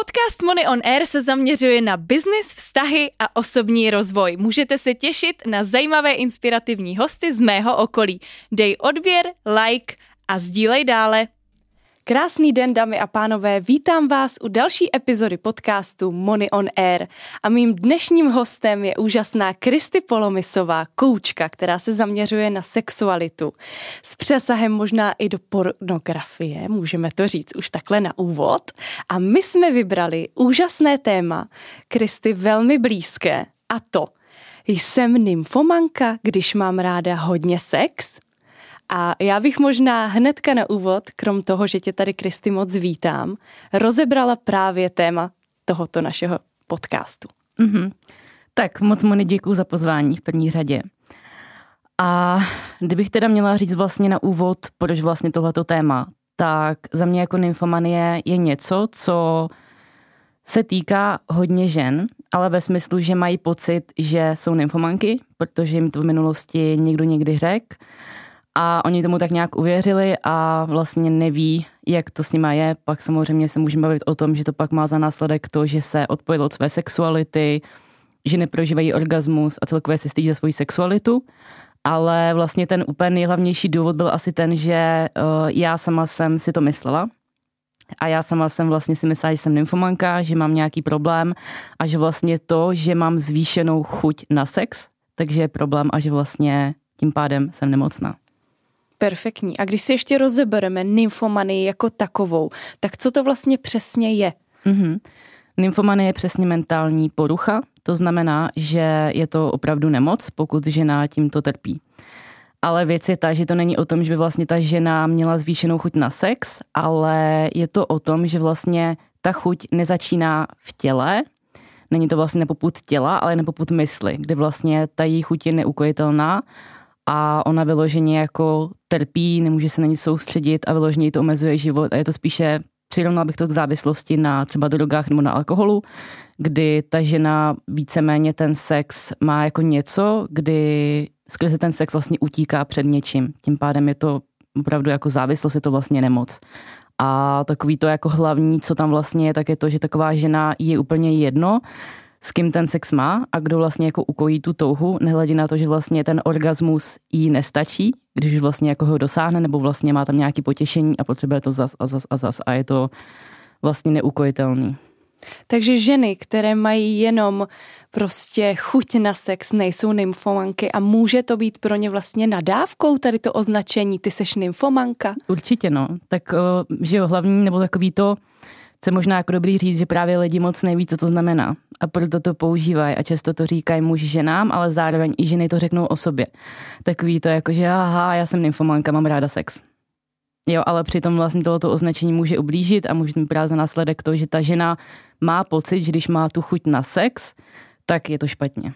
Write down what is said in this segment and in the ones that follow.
Podcast Money on Air se zaměřuje na biznis, vztahy a osobní rozvoj. Můžete se těšit na zajímavé inspirativní hosty z mého okolí. Dej odběr, like a sdílej dále. Krásný den, dámy a pánové, vítám vás u další epizody podcastu Money on Air. A mým dnešním hostem je úžasná Kristy Polomisová, koučka, která se zaměřuje na sexualitu. S přesahem možná i do pornografie, můžeme to říct už takhle na úvod. A my jsme vybrali úžasné téma, Kristy velmi blízké, a to jsem nymfomanka, když mám ráda hodně sex? A já bych možná hnedka na úvod, krom toho, že tě tady Kristy moc vítám, rozebrala právě téma tohoto našeho podcastu. Mm-hmm. Tak moc Moni děkuji za pozvání v první řadě. A kdybych teda měla říct vlastně na úvod, proč vlastně tohleto téma, tak za mě jako nymfomanie je něco, co se týká hodně žen, ale ve smyslu, že mají pocit, že jsou nymfomanky, protože jim to v minulosti někdo někdy řekl a oni tomu tak nějak uvěřili a vlastně neví, jak to s nima je. Pak samozřejmě se můžeme bavit o tom, že to pak má za následek to, že se odpojilo od své sexuality, že neprožívají orgasmus a celkově se stydí za svoji sexualitu. Ale vlastně ten úplně nejhlavnější důvod byl asi ten, že uh, já sama jsem si to myslela, a já sama jsem vlastně si myslela, že jsem nymfomanka, že mám nějaký problém a že vlastně to, že mám zvýšenou chuť na sex, takže je problém a že vlastně tím pádem jsem nemocná. Perfektní. A když si ještě rozebereme nymfomanii jako takovou, tak co to vlastně přesně je? Mm-hmm. Nymfomanie je přesně mentální porucha, to znamená, že je to opravdu nemoc, pokud žena tímto trpí. Ale věc je ta, že to není o tom, že by vlastně ta žena měla zvýšenou chuť na sex, ale je to o tom, že vlastně ta chuť nezačíná v těle, není to vlastně nepoput těla, ale nepoput mysli, kde vlastně ta její chuť je neukojitelná a ona vyloženě jako trpí, nemůže se na nic soustředit a vyloženě to omezuje život a je to spíše, přirovnal bych to k závislosti na třeba drogách nebo na alkoholu, kdy ta žena víceméně ten sex má jako něco, kdy skrze ten sex vlastně utíká před něčím. Tím pádem je to opravdu jako závislost, je to vlastně nemoc. A takový to jako hlavní, co tam vlastně je, tak je to, že taková žena je úplně jedno, s kým ten sex má a kdo vlastně jako ukojí tu touhu, nehledě na to, že vlastně ten orgasmus jí nestačí, když už vlastně jako ho dosáhne, nebo vlastně má tam nějaké potěšení a potřebuje to zas a zas a zas a je to vlastně neukojitelný. Takže ženy, které mají jenom prostě chuť na sex, nejsou nymfomanky a může to být pro ně vlastně nadávkou tady to označení, ty seš nymfomanka? Určitě no, tak že jo, hlavní nebo takový to, co možná jako dobrý říct, že právě lidi moc neví, co to znamená. A proto to používají a často to říkají muži ženám, ale zároveň i ženy to řeknou o sobě. Takový to jako, že aha, já jsem nymfomanka, mám ráda sex. Jo, ale přitom vlastně tohoto označení může ublížit a může právě za následek to, že ta žena má pocit, že když má tu chuť na sex, tak je to špatně.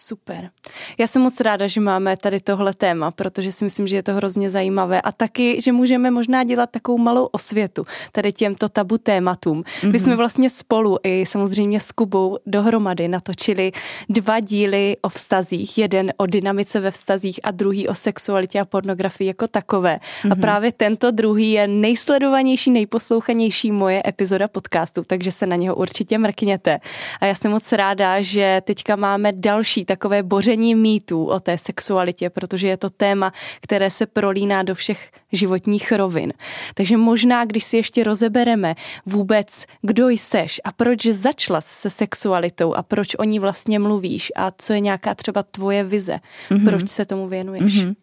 Super. Já jsem moc ráda, že máme tady tohle téma, protože si myslím, že je to hrozně zajímavé a taky, že můžeme možná dělat takovou malou osvětu tady těmto tabu tématům. Mm-hmm. My jsme vlastně spolu i samozřejmě s Kubou dohromady natočili dva díly o vztazích. Jeden o dynamice ve vztazích a druhý o sexualitě a pornografii jako takové. Mm-hmm. A mhm. právě tento druhý je nejsledovanější, nejposlouchanější moje epizoda podcastu, takže se na něho určitě mrkněte. A já jsem moc ráda, že teďka máme další takové boření mýtů o té sexualitě, protože je to téma, které se prolíná do všech životních rovin. Takže možná, když si ještě rozebereme vůbec, kdo jseš a proč začala se sexualitou a proč o ní vlastně mluvíš a co je nějaká třeba tvoje vize, mm-hmm. proč se tomu věnuješ. Mm-hmm.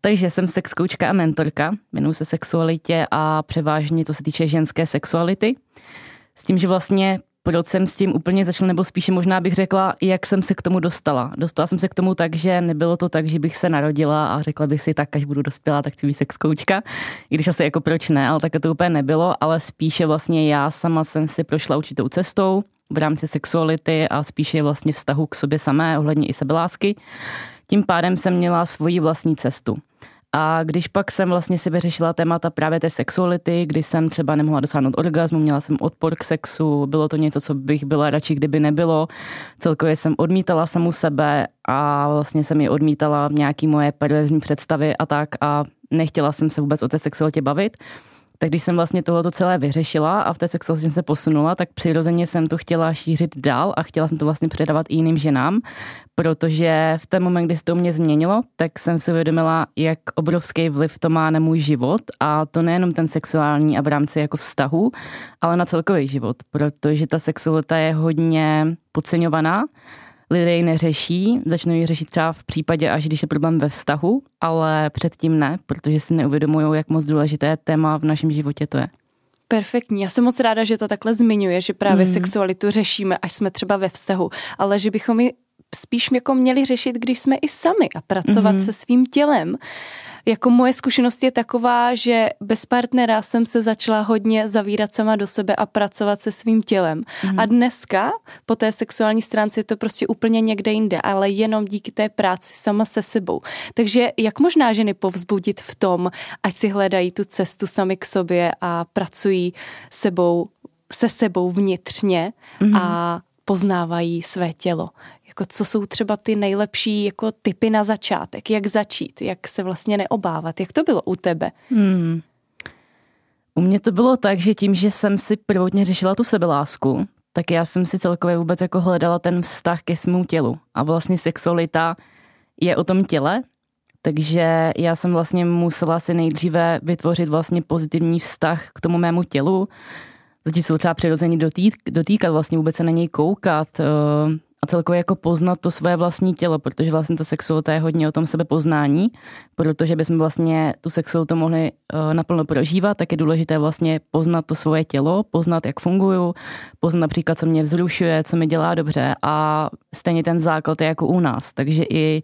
Takže jsem sexkoučka a mentorka, věnuju se sexualitě a převážně to se týče ženské sexuality. S tím, že vlastně proč jsem s tím úplně začala, nebo spíše možná bych řekla, jak jsem se k tomu dostala. Dostala jsem se k tomu tak, že nebylo to tak, že bych se narodila a řekla bych si, tak až budu dospělá, tak chci být sex koučka. I když asi jako proč ne, ale tak to úplně nebylo, ale spíše vlastně já sama jsem si prošla určitou cestou v rámci sexuality a spíše vlastně vztahu k sobě samé, ohledně i sebelásky. Tím pádem jsem měla svoji vlastní cestu. A když pak jsem vlastně si vyřešila témata právě té sexuality, kdy jsem třeba nemohla dosáhnout orgasmu, měla jsem odpor k sexu, bylo to něco, co bych byla radši, kdyby nebylo. Celkově jsem odmítala samu sebe a vlastně jsem je odmítala nějaký moje perverzní představy a tak a nechtěla jsem se vůbec o té sexualitě bavit Tak když jsem vlastně tohleto celé vyřešila a v té sexualitě jsem se posunula, tak přirozeně jsem to chtěla šířit dál a chtěla jsem to vlastně předávat i jiným ženám, protože v ten moment, kdy se to mě změnilo, tak jsem si uvědomila, jak obrovský vliv to má na můj život a to nejenom ten sexuální a v rámci jako vztahu, ale na celkový život, protože ta sexualita je hodně podceňovaná lidé ji neřeší, začnou ji řešit třeba v případě, až když je problém ve vztahu, ale předtím ne, protože si neuvědomují, jak moc důležité téma v našem životě to je. Perfektní. Já jsem moc ráda, že to takhle zmiňuje, že právě mm. sexualitu řešíme, až jsme třeba ve vztahu, ale že bychom ji spíš jako měli řešit, když jsme i sami a pracovat mm. se svým tělem. Jako moje zkušenost je taková, že bez partnera jsem se začala hodně zavírat sama do sebe a pracovat se svým tělem. Mm. A dneska po té sexuální stránce je to prostě úplně někde jinde, ale jenom díky té práci sama se sebou. Takže jak možná ženy povzbudit v tom, ať si hledají tu cestu sami k sobě a pracují sebou, se sebou vnitřně mm. a poznávají své tělo. Jako co jsou třeba ty nejlepší jako typy na začátek, jak začít, jak se vlastně neobávat, jak to bylo u tebe? Hmm. U mě to bylo tak, že tím, že jsem si prvotně řešila tu sebelásku, tak já jsem si celkově vůbec jako hledala ten vztah ke svému tělu. A vlastně sexualita je o tom těle, takže já jsem vlastně musela si nejdříve vytvořit vlastně pozitivní vztah k tomu mému tělu, začít se třeba přirozeně dotýk, dotýkat, vlastně vůbec se na něj koukat, eh, a celkově jako poznat to své vlastní tělo, protože vlastně ta sexualita je hodně o tom sebepoznání, protože bychom vlastně tu sexualitu mohli uh, naplno prožívat, tak je důležité vlastně poznat to svoje tělo, poznat, jak funguju, poznat například, co mě vzrušuje, co mi dělá dobře a stejně ten základ je jako u nás, takže i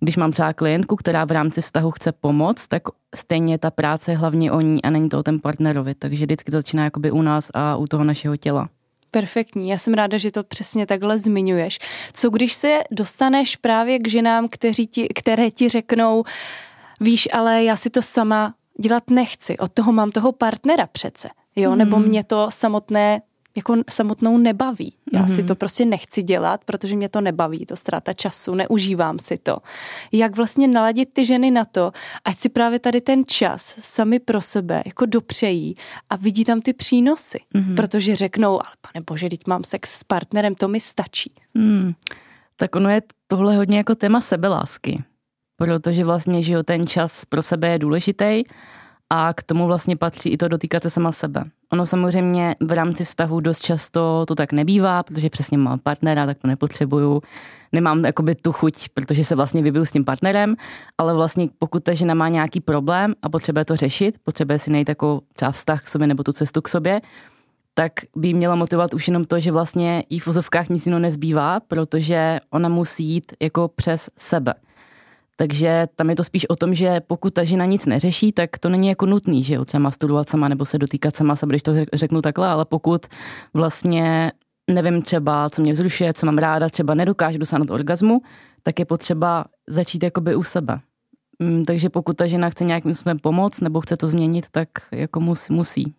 když mám třeba klientku, která v rámci vztahu chce pomoct, tak stejně ta práce je hlavně o ní a není to o tom partnerovi, takže vždycky to začíná jakoby u nás a u toho našeho těla. Perfektní, já jsem ráda, že to přesně takhle zmiňuješ. Co když se dostaneš právě k ženám, kteří ti, které ti řeknou, víš, ale já si to sama dělat nechci, od toho mám toho partnera přece, jo, hmm. nebo mě to samotné jako samotnou nebaví. Já mm-hmm. si to prostě nechci dělat, protože mě to nebaví, to ztráta času, neužívám si to. Jak vlastně naladit ty ženy na to, ať si právě tady ten čas sami pro sebe jako dopřejí a vidí tam ty přínosy, mm-hmm. protože řeknou, ale pane bože, teď mám sex s partnerem, to mi stačí. Mm. Tak ono je tohle hodně jako téma sebelásky, protože vlastně, že jo, ten čas pro sebe je důležitý a k tomu vlastně patří i to dotýkat se sama sebe. Ono samozřejmě v rámci vztahu dost často to tak nebývá, protože přesně mám partnera, tak to nepotřebuju. Nemám jakoby tu chuť, protože se vlastně vybiju s tím partnerem, ale vlastně pokud ta žena má nějaký problém a potřebuje to řešit, potřebuje si najít jako třeba vztah k sobě nebo tu cestu k sobě, tak by měla motivovat už jenom to, že vlastně jí v vozovkách nic jiného nezbývá, protože ona musí jít jako přes sebe. Takže tam je to spíš o tom, že pokud ta žena nic neřeší, tak to není jako nutný, že jo, třeba masturbovat sama nebo se dotýkat sama sebe, když to řeknu takhle, ale pokud vlastně nevím třeba, co mě vzrušuje, co mám ráda, třeba nedokážu dosáhnout orgazmu, tak je potřeba začít jakoby u sebe. Mm, takže pokud ta žena chce nějakým způsobem pomoct nebo chce to změnit, tak jako musí. musí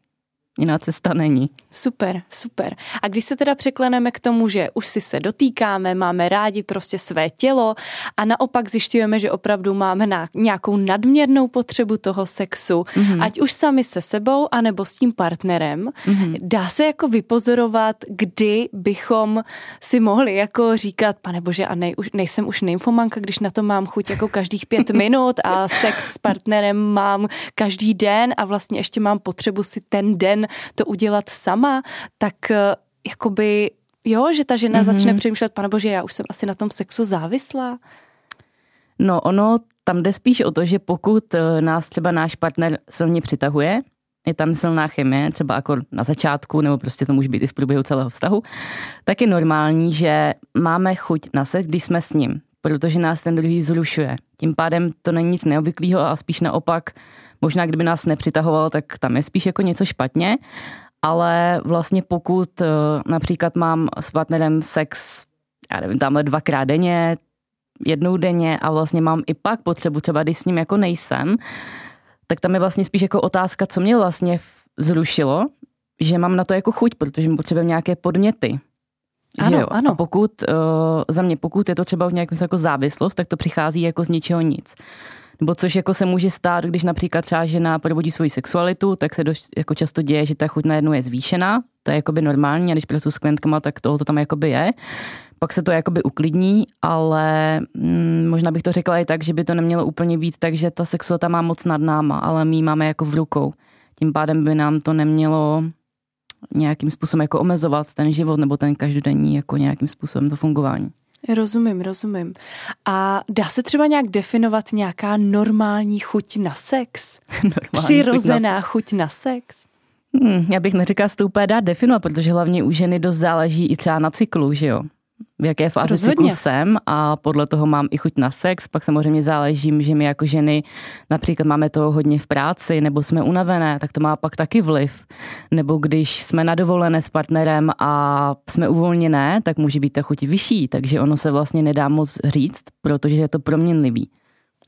jiná cesta není. Super, super. A když se teda překleneme k tomu, že už si se dotýkáme, máme rádi prostě své tělo a naopak zjišťujeme, že opravdu máme na nějakou nadměrnou potřebu toho sexu, mm-hmm. ať už sami se sebou, anebo s tím partnerem, mm-hmm. dá se jako vypozorovat, kdy bychom si mohli jako říkat, pane bože, a nej, už, nejsem už nymfomanka, když na to mám chuť jako každých pět minut a sex s partnerem mám každý den a vlastně ještě mám potřebu si ten den to udělat sama, tak eh, jakoby, jo, že ta žena mm-hmm. začne přemýšlet, pane bože, já už jsem asi na tom sexu závislá. No ono tam jde spíš o to, že pokud eh, nás třeba náš partner silně přitahuje, je tam silná chemie, třeba jako na začátku, nebo prostě to může být i v průběhu celého vztahu, tak je normální, že máme chuť na sex, když jsme s ním, protože nás ten druhý zrušuje. Tím pádem to není nic neobvyklého a spíš naopak Možná kdyby nás nepřitahoval, tak tam je spíš jako něco špatně, ale vlastně pokud eh, například mám s partnerem sex, já nevím, tamhle dvakrát denně, jednou denně a vlastně mám i pak potřebu, třeba když s ním jako nejsem, tak tam je vlastně spíš jako otázka, co mě vlastně zrušilo, že mám na to jako chuť, protože potřebuji nějaké podněty. Ano, jo? ano. A pokud, uh, za mě, pokud je to třeba nějakou jako závislost, tak to přichází jako z ničeho nic. Nebo což jako se může stát, když například třeba žena probudí svoji sexualitu, tak se dost jako často děje, že ta chuť najednou je zvýšená. To je jakoby normální a když pracuji s klientkama, tak to tam jakoby je. Pak se to jakoby uklidní, ale mm, možná bych to řekla i tak, že by to nemělo úplně být tak, že ta sexualita má moc nad náma, ale my máme jako v rukou. Tím pádem by nám to nemělo nějakým způsobem jako omezovat ten život nebo ten každodenní jako nějakým způsobem to fungování. Rozumím, rozumím. A dá se třeba nějak definovat nějaká normální chuť na sex? normální Přirozená chuť na, chuť na sex? Hmm, já bych neřekla, že to úplně dá definovat, protože hlavně u ženy dost záleží i třeba na cyklu, že jo? V jaké fázi cyklu jsem a podle toho mám i chuť na sex. Pak samozřejmě záleží, že my jako ženy například máme to hodně v práci nebo jsme unavené, tak to má pak taky vliv. Nebo když jsme na dovolené s partnerem a jsme uvolněné, tak může být ta chuť vyšší, takže ono se vlastně nedá moc říct, protože je to proměnlivý.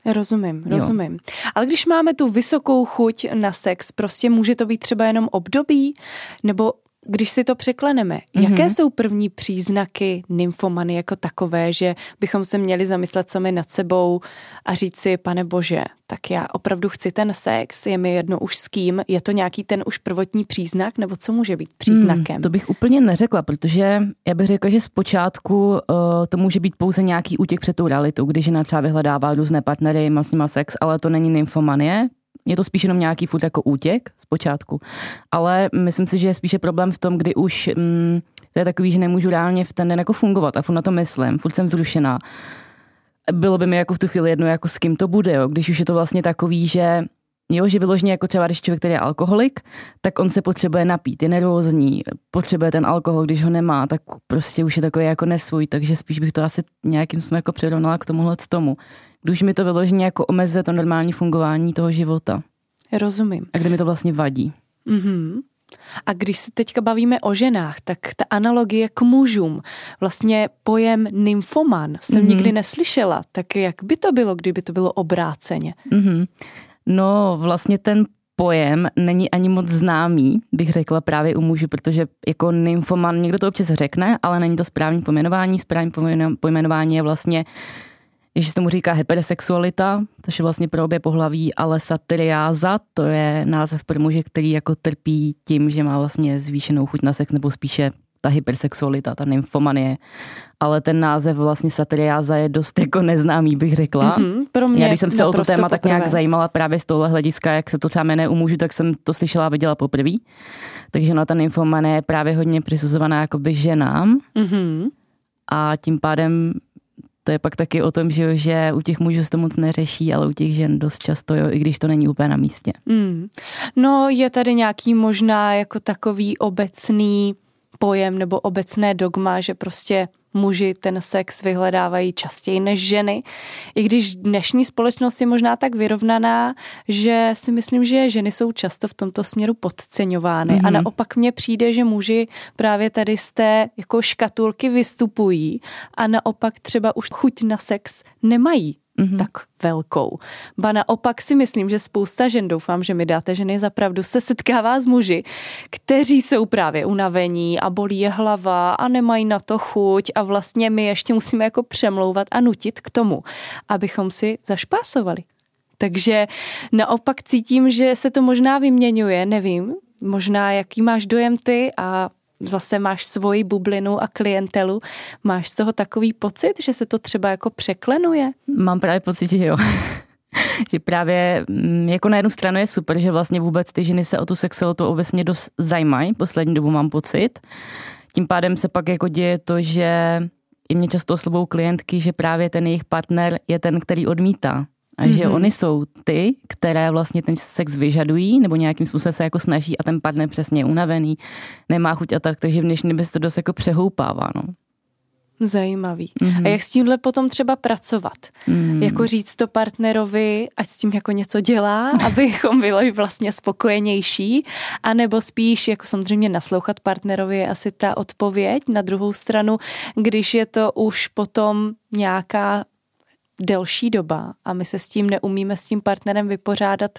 Rozumím, rozumím. Jo. Ale když máme tu vysokou chuť na sex, prostě může to být třeba jenom období, nebo když si to překleneme, mm-hmm. jaké jsou první příznaky nymfomany jako takové, že bychom se měli zamyslet sami nad sebou a říct si, pane bože, tak já opravdu chci ten sex, je mi jedno už s kým, je to nějaký ten už prvotní příznak, nebo co může být příznakem? Hmm, to bych úplně neřekla, protože já bych řekla, že zpočátku uh, to může být pouze nějaký útěk před tou realitou, když žena třeba vyhledává různé partnery, má s nima sex, ale to není nymfomanie, je to spíš jenom nějaký furt jako útěk z počátku, ale myslím si, že je spíše problém v tom, kdy už mm, to je takový, že nemůžu reálně v ten den jako fungovat a furt na to myslím, furt jsem zrušená. Bylo by mi jako v tu chvíli jedno, jako s kým to bude, jo? když už je to vlastně takový, že Jo, že vyloženě jako třeba, když člověk, který je alkoholik, tak on se potřebuje napít, je nervózní, potřebuje ten alkohol, když ho nemá, tak prostě už je takový jako nesvůj, takže spíš bych to asi nějakým způsobem jako přirovnala k tomuhle tomu když mi to vyloženě jako omezuje to normální fungování toho života. Rozumím. A kde mi to vlastně vadí. Mm-hmm. A když se teďka bavíme o ženách, tak ta analogie k mužům, vlastně pojem nymfoman jsem mm-hmm. nikdy neslyšela. Tak jak by to bylo, kdyby to bylo obráceně? Mm-hmm. No vlastně ten pojem není ani moc známý, bych řekla právě u mužů, protože jako nymfoman někdo to občas řekne, ale není to správný pojmenování. Správný pojmenování je vlastně když se tomu říká hypersexualita, což je vlastně pro obě pohlaví, ale satyriáza, to je název pro muže, který jako trpí tím, že má vlastně zvýšenou chuť na sex, nebo spíše ta hypersexualita, ta nymfomanie. Ale ten název vlastně satyriáza je dost jako neznámý, bych řekla. Mm-hmm, pro mě Já když jsem se o to téma poprvé. tak nějak zajímala právě z tohle hlediska, jak se to třeba jmenuje u mužů, tak jsem to slyšela a viděla poprvé. Takže no, ta nymfomanie je právě hodně přisuzovaná jakoby ženám. Mm-hmm. A tím pádem to je pak taky o tom, že, že u těch mužů se to moc neřeší, ale u těch žen dost často, jo, i když to není úplně na místě. Mm. No je tady nějaký možná jako takový obecný pojem nebo obecné dogma, že prostě muži ten sex vyhledávají častěji než ženy. I když dnešní společnost je možná tak vyrovnaná, že si myslím, že ženy jsou často v tomto směru podceňovány. Mm-hmm. A mhm. naopak mně přijde, že muži právě tady z té jako škatulky vystupují a naopak třeba už chuť na sex nemají mm-hmm. tak velkou. Ba naopak si myslím, že spousta žen, doufám, že mi dáte ženy zapravdu, se setkává s muži, kteří jsou právě unavení a bolí je hlava a nemají na to chuť a vlastně my ještě musíme jako přemlouvat a nutit k tomu, abychom si zašpásovali. Takže naopak cítím, že se to možná vyměňuje, nevím, možná jaký máš dojem ty a zase máš svoji bublinu a klientelu. Máš z toho takový pocit, že se to třeba jako překlenuje? Mám právě pocit, že jo. že právě mm, jako na jednu stranu je super, že vlastně vůbec ty ženy se o tu sexualitu obecně dost zajímají, poslední dobu mám pocit. Tím pádem se pak jako děje to, že i mě často oslovují klientky, že právě ten jejich partner je ten, který odmítá. A že mm-hmm. oni jsou ty, které vlastně ten sex vyžadují, nebo nějakým způsobem se jako snaží a ten partner přesně je unavený, nemá chuť a tak, takže v dnešní době se to dost jako přehoupává, no. Zajímavý. Mm-hmm. A jak s tímhle potom třeba pracovat? Mm. Jako říct to partnerovi, ať s tím jako něco dělá, abychom byli vlastně spokojenější, anebo spíš jako samozřejmě naslouchat partnerovi je asi ta odpověď. Na druhou stranu, když je to už potom nějaká delší doba a my se s tím neumíme s tím partnerem vypořádat,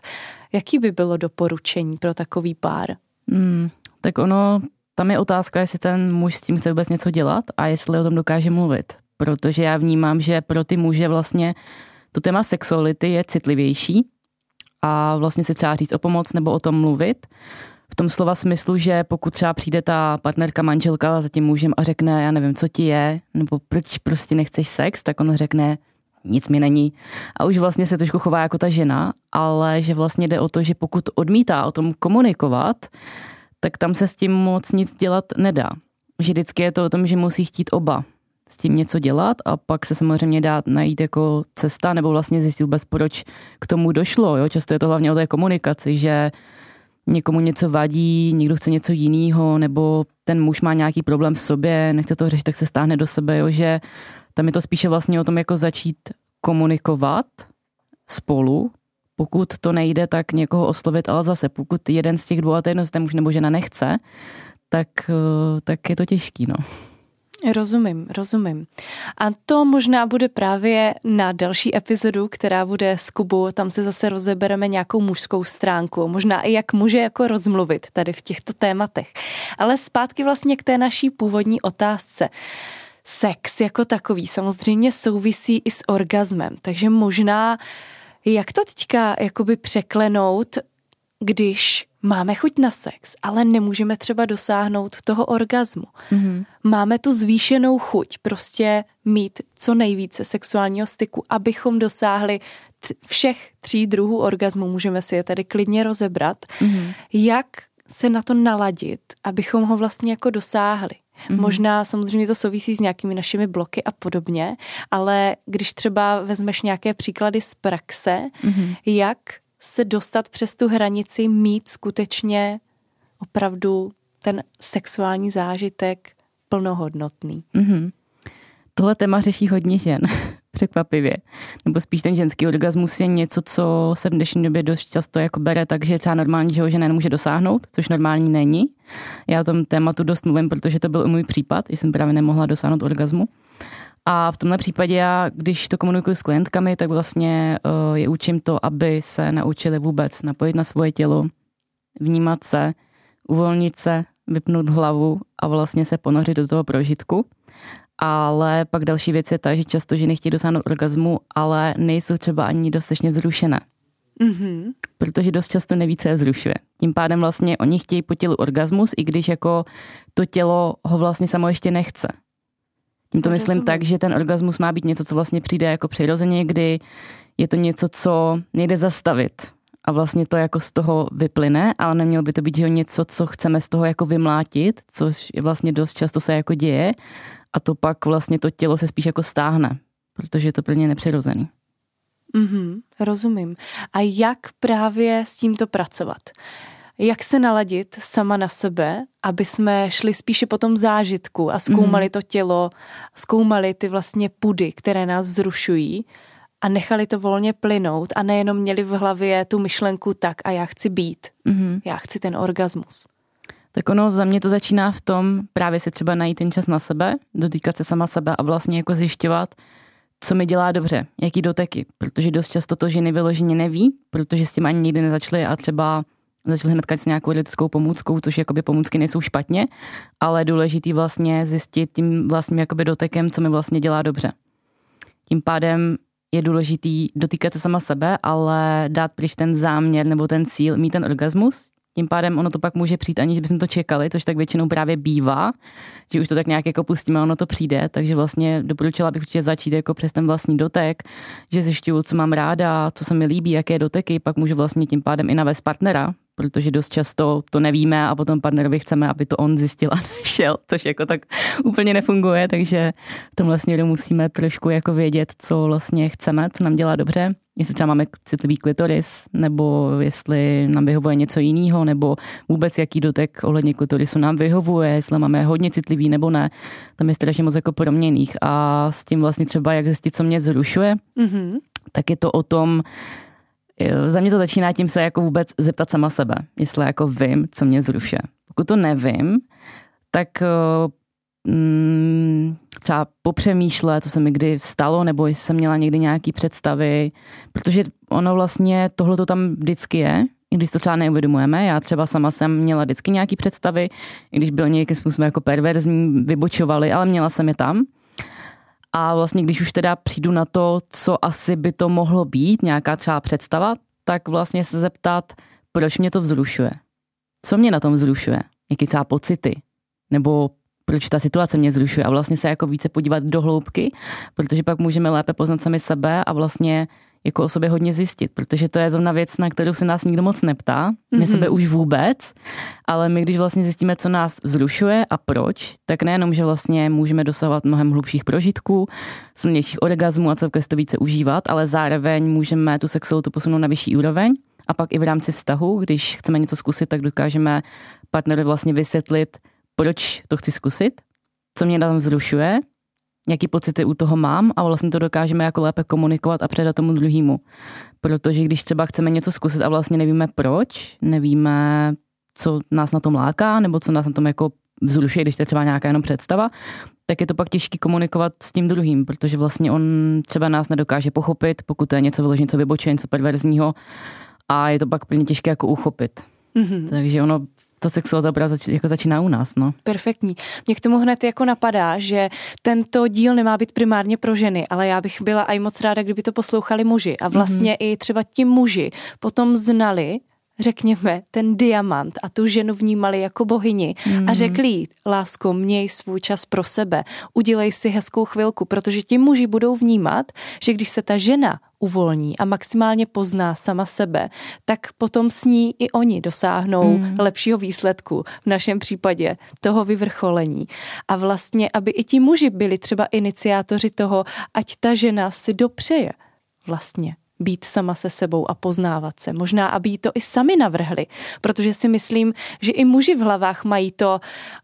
jaký by bylo doporučení pro takový pár? Hmm, tak ono, tam je otázka, jestli ten muž s tím chce vůbec něco dělat a jestli o tom dokáže mluvit. Protože já vnímám, že pro ty muže vlastně to téma sexuality je citlivější a vlastně se třeba říct o pomoc nebo o tom mluvit. V tom slova smyslu, že pokud třeba přijde ta partnerka, manželka za tím mužem a řekne, já nevím, co ti je, nebo proč prostě nechceš sex, tak on řekne, nic mi není. A už vlastně se trošku chová jako ta žena, ale že vlastně jde o to, že pokud odmítá o tom komunikovat, tak tam se s tím moc nic dělat nedá. Že vždycky je to o tom, že musí chtít oba s tím něco dělat a pak se samozřejmě dá najít jako cesta nebo vlastně zjistit vůbec, proč k tomu došlo. Jo? Často je to hlavně o té komunikaci, že někomu něco vadí, někdo chce něco jiného, nebo ten muž má nějaký problém v sobě, nechce to řešit, tak se stáhne do sebe, jo? že tam je to spíše vlastně o tom, jako začít komunikovat spolu, pokud to nejde, tak někoho oslovit, ale zase pokud jeden z těch dvou, a to muž nebo žena nechce, tak, eh, tak je to těžký, no. Rozumím, rozumím. A to možná bude právě na další epizodu, která bude s Kubou, tam se zase rozebereme nějakou mužskou stránku, možná i jak může jako rozmluvit tady v těchto tématech. Ale zpátky vlastně k té naší původní otázce. Sex jako takový samozřejmě souvisí i s orgazmem, takže možná jak to teďka jakoby překlenout, když máme chuť na sex, ale nemůžeme třeba dosáhnout toho orgazmu. Mm-hmm. Máme tu zvýšenou chuť prostě mít co nejvíce sexuálního styku, abychom dosáhli t- všech tří druhů orgazmu. Můžeme si je tady klidně rozebrat. Mm-hmm. Jak se na to naladit, abychom ho vlastně jako dosáhli. Mm-hmm. Možná samozřejmě to souvisí s nějakými našimi bloky a podobně, ale když třeba vezmeš nějaké příklady z praxe, mm-hmm. jak se dostat přes tu hranici, mít skutečně opravdu ten sexuální zážitek plnohodnotný. Mm-hmm. Tohle téma řeší hodně žen, překvapivě. Nebo spíš ten ženský orgasmus je něco, co se v dnešní době dost často jako bere tak, že třeba normální, že ho žena nemůže dosáhnout, což normální není. Já o tom tématu dost mluvím, protože to byl i můj případ, že jsem právě nemohla dosáhnout orgasmu. A v tomhle případě já, když to komunikuji s klientkami, tak vlastně uh, je učím to, aby se naučili vůbec napojit na svoje tělo, vnímat se, uvolnit se, vypnout hlavu a vlastně se ponořit do toho prožitku. Ale pak další věc je ta, že často ženy chtějí dosáhnout orgazmu, ale nejsou třeba ani dostatečně vzrušené. Mm-hmm. Protože dost často neví, co je zrušuje. Tím pádem vlastně oni chtějí po tělu orgasmus, i když jako to tělo ho vlastně samo ještě nechce. Tím to myslím rozumím. tak, že ten orgasmus má být něco, co vlastně přijde jako přirozeně, kdy je to něco, co nejde zastavit. A vlastně to jako z toho vyplyne, ale nemělo by to být že něco, co chceme z toho jako vymlátit, což vlastně dost často se jako děje. A to pak vlastně to tělo se spíš jako stáhne, protože je to plně nepřirozený. Mm-hmm, rozumím. A jak právě s tímto pracovat? jak se naladit sama na sebe, aby jsme šli spíše po tom zážitku a zkoumali mm. to tělo, zkoumali ty vlastně pudy, které nás zrušují a nechali to volně plynout a nejenom měli v hlavě tu myšlenku tak a já chci být, mm. já chci ten orgasmus. Tak ono za mě to začíná v tom právě si třeba najít ten čas na sebe, dotýkat se sama sebe a vlastně jako zjišťovat, co mi dělá dobře, jaký doteky, protože dost často to ženy vyloženě neví, protože s tím ani nikdy nezačaly a třeba začali hned s nějakou lidskou pomůckou, což jakoby pomůcky nejsou špatně, ale důležitý vlastně zjistit tím vlastním jakoby dotekem, co mi vlastně dělá dobře. Tím pádem je důležitý dotýkat se sama sebe, ale dát pryč ten záměr nebo ten cíl, mít ten orgasmus, tím pádem ono to pak může přijít, aniž bychom to čekali, což tak většinou právě bývá, že už to tak nějak jako pustíme a ono to přijde, takže vlastně doporučila bych určitě začít jako přes ten vlastní dotek, že zjišťuju, co mám ráda, co se mi líbí, jaké doteky, pak můžu vlastně tím pádem i navést partnera, protože dost často to nevíme a potom partnerovi chceme, aby to on zjistil a našel, což jako tak úplně nefunguje, takže v tomhle směru musíme trošku jako vědět, co vlastně chceme, co nám dělá dobře, jestli třeba máme citlivý klitoris, nebo jestli nám vyhovuje něco jiného, nebo vůbec jaký dotek ohledně klitorisu nám vyhovuje, jestli máme hodně citlivý nebo ne. Tam je strašně moc jako proměných a s tím vlastně třeba jak zjistit, co mě vzrušuje, mm-hmm. tak je to o tom, za mě to začíná tím se jako vůbec zeptat sama sebe, jestli jako vím, co mě zrušuje. Pokud to nevím, tak mm, třeba popřemýšlet, co se mi kdy vstalo, nebo jestli jsem měla někdy nějaký představy, protože ono vlastně tohle to tam vždycky je, i když to třeba neuvědomujeme. Já třeba sama jsem měla vždycky nějaký představy, i když byl nějakým způsobem jako perverzní, vybočovali, ale měla jsem je tam. A vlastně, když už teda přijdu na to, co asi by to mohlo být, nějaká třeba představa, tak vlastně se zeptat, proč mě to vzrušuje. Co mě na tom vzrušuje? Jaké třeba pocity? Nebo proč ta situace mě vzrušuje? A vlastně se jako více podívat do hloubky, protože pak můžeme lépe poznat sami sebe a vlastně jako o sobě hodně zjistit, protože to je zrovna věc, na kterou se nás nikdo moc neptá, my mm-hmm. sebe už vůbec, ale my když vlastně zjistíme, co nás vzrušuje a proč, tak nejenom, že vlastně můžeme dosahovat mnohem hlubších prožitků, silnějších orgasmů a celkově to více užívat, ale zároveň můžeme tu sexualitu posunout na vyšší úroveň a pak i v rámci vztahu, když chceme něco zkusit, tak dokážeme partnerovi vlastně vysvětlit, proč to chci zkusit, co mě tam vzrušuje jaký pocity u toho mám a vlastně to dokážeme jako lépe komunikovat a předat tomu druhému. Protože když třeba chceme něco zkusit a vlastně nevíme proč, nevíme, co nás na tom láká, nebo co nás na tom jako vzrušuje, když to je třeba nějaká jenom představa, tak je to pak těžké komunikovat s tím druhým, protože vlastně on třeba nás nedokáže pochopit, pokud to je něco vyložené, co vybočuje, něco perverzního a je to pak plně těžké jako uchopit. Mm-hmm. Takže ono ta sexualita právě zač, jako začíná u nás. No. Perfektní. Mě k tomu hned jako napadá, že tento díl nemá být primárně pro ženy, ale já bych byla i moc ráda, kdyby to poslouchali muži a vlastně mm-hmm. i třeba ti muži potom znali, řekněme, ten diamant a tu ženu vnímali jako bohyni mm. a mhm. řekli jí, lásko, měj svůj čas pro sebe, udělej si hezkou chvilku, protože ti muži budou vnímat, že když se ta žena uvolní a maximálně pozná sama sebe, tak potom s ní i oni dosáhnou mm. lepšího výsledku, v našem případě toho vyvrcholení. A vlastně, aby i ti muži byli třeba iniciátoři toho, ať ta žena si dopřeje vlastně být sama se sebou a poznávat se. Možná, aby jí to i sami navrhli, protože si myslím, že i muži v hlavách mají to,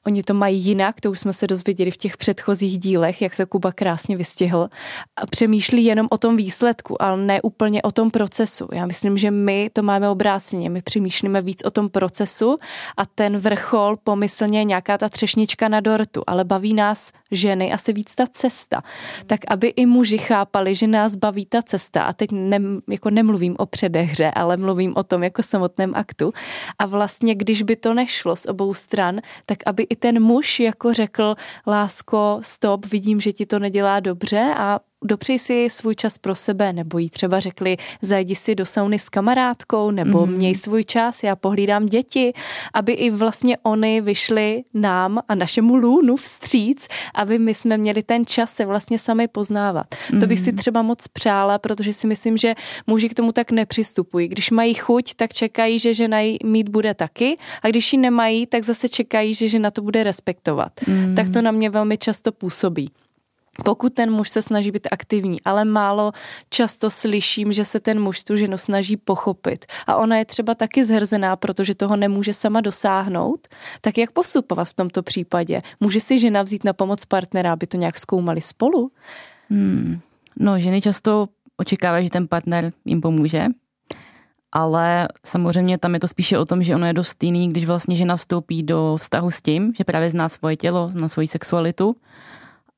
oni to mají jinak, to už jsme se dozvěděli v těch předchozích dílech, jak to Kuba krásně vystihl, a přemýšlí jenom o tom výsledku, ale ne úplně o tom procesu. Já myslím, že my to máme obráceně, my přemýšlíme víc o tom procesu a ten vrchol pomyslně nějaká ta třešnička na dortu, ale baví nás ženy asi víc ta cesta. Tak aby i muži chápali, že nás baví ta cesta a teď ne, jako nemluvím o předehře, ale mluvím o tom jako samotném aktu. A vlastně, když by to nešlo z obou stran, tak aby i ten muž jako řekl, lásko, stop, vidím, že ti to nedělá dobře a dopřij si svůj čas pro sebe, nebo jí třeba řekli, zajdi si do sauny s kamarádkou, nebo mm. měj svůj čas, já pohlídám děti, aby i vlastně oni vyšli nám a našemu lůnu vstříc, aby my jsme měli ten čas se vlastně sami poznávat. Mm. To bych si mhm. třeba moc přála, protože si myslím, že muži k tomu tak nepřistupují. Když mají chuť, tak čekají, že žena jí mít bude taky a když ji nemají, tak zase čekají, že žena to bude respektovat. Mm. Tak to na mě velmi často působí pokud ten muž se snaží být aktivní, ale málo často slyším, že se ten muž tu ženu snaží pochopit a ona je třeba taky zhrzená, protože toho nemůže sama dosáhnout, tak jak postupovat v tomto případě? Může si žena vzít na pomoc partnera, aby to nějak zkoumali spolu? Hmm. No, ženy často očekávají, že ten partner jim pomůže, ale samozřejmě tam je to spíše o tom, že ono je dost jiný, když vlastně žena vstoupí do vztahu s tím, že právě zná svoje tělo, zná svoji sexualitu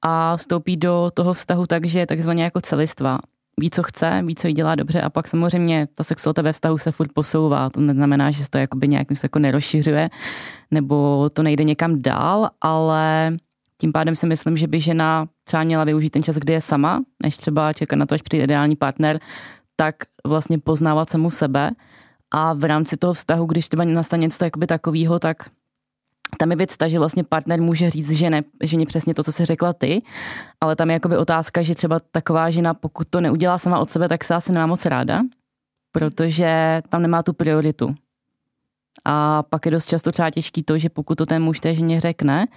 a vstoupí do toho vztahu tak, že je takzvaně jako celistva. Ví, co chce, ví, co jí dělá dobře a pak samozřejmě ta sexualita ve vztahu se furt posouvá. To neznamená, že se to jakoby nějak jako nerozšiřuje nebo to nejde někam dál, ale tím pádem si myslím, že by žena třeba měla využít ten čas, kdy je sama, než třeba čekat na to, až přijde ideální partner, tak vlastně poznávat samu sebe a v rámci toho vztahu, když třeba nastane něco takového, tak tam je věc ta, že vlastně partner může říct ženě, ženě přesně to, co se řekla ty, ale tam je jakoby otázka, že třeba taková žena, pokud to neudělá sama od sebe, tak se asi nemá moc ráda, protože tam nemá tu prioritu. A pak je dost často třeba těžký to, že pokud to ten muž té ženě řekne,